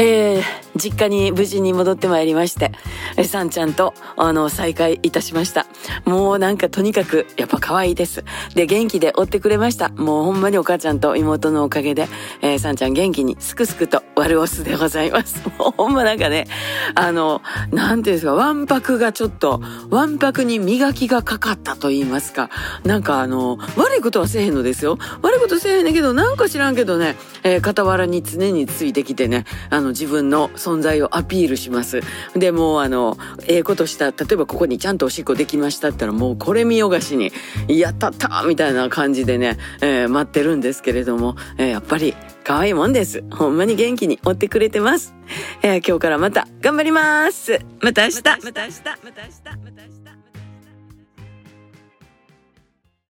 えー、実家に無事に戻ってまいりまして、えさんちゃんと、あの、再会いたしました。もうなんかとにかく、やっぱ可愛いです。で、元気で追ってくれました。もうほんまにお母ちゃんと妹のおかげで、えー、さんちゃん元気にすくすくと悪オスでございます。もうほんまなんかね、あの、なんていうんですか、わんぱくがちょっと、わんぱくに磨きがかかったと言いますか、なんかあの、悪いことはせえへんのですよ。悪いことせえへんねんけど、なんか知らんけどね、えー、傍らに常についてきてね、あ、の自分の存在をアピールします。で、もうあの、ええことした、例えばここにちゃんとおしっこできましたったらもうこれ見よがしに、やったったみたいな感じでね、えー、待ってるんですけれども、えー、やっぱり可愛いもんです。ほんまに元気に追ってくれてます。えー、今日からまた頑張ります。また明日。また明日。また明日。また明日。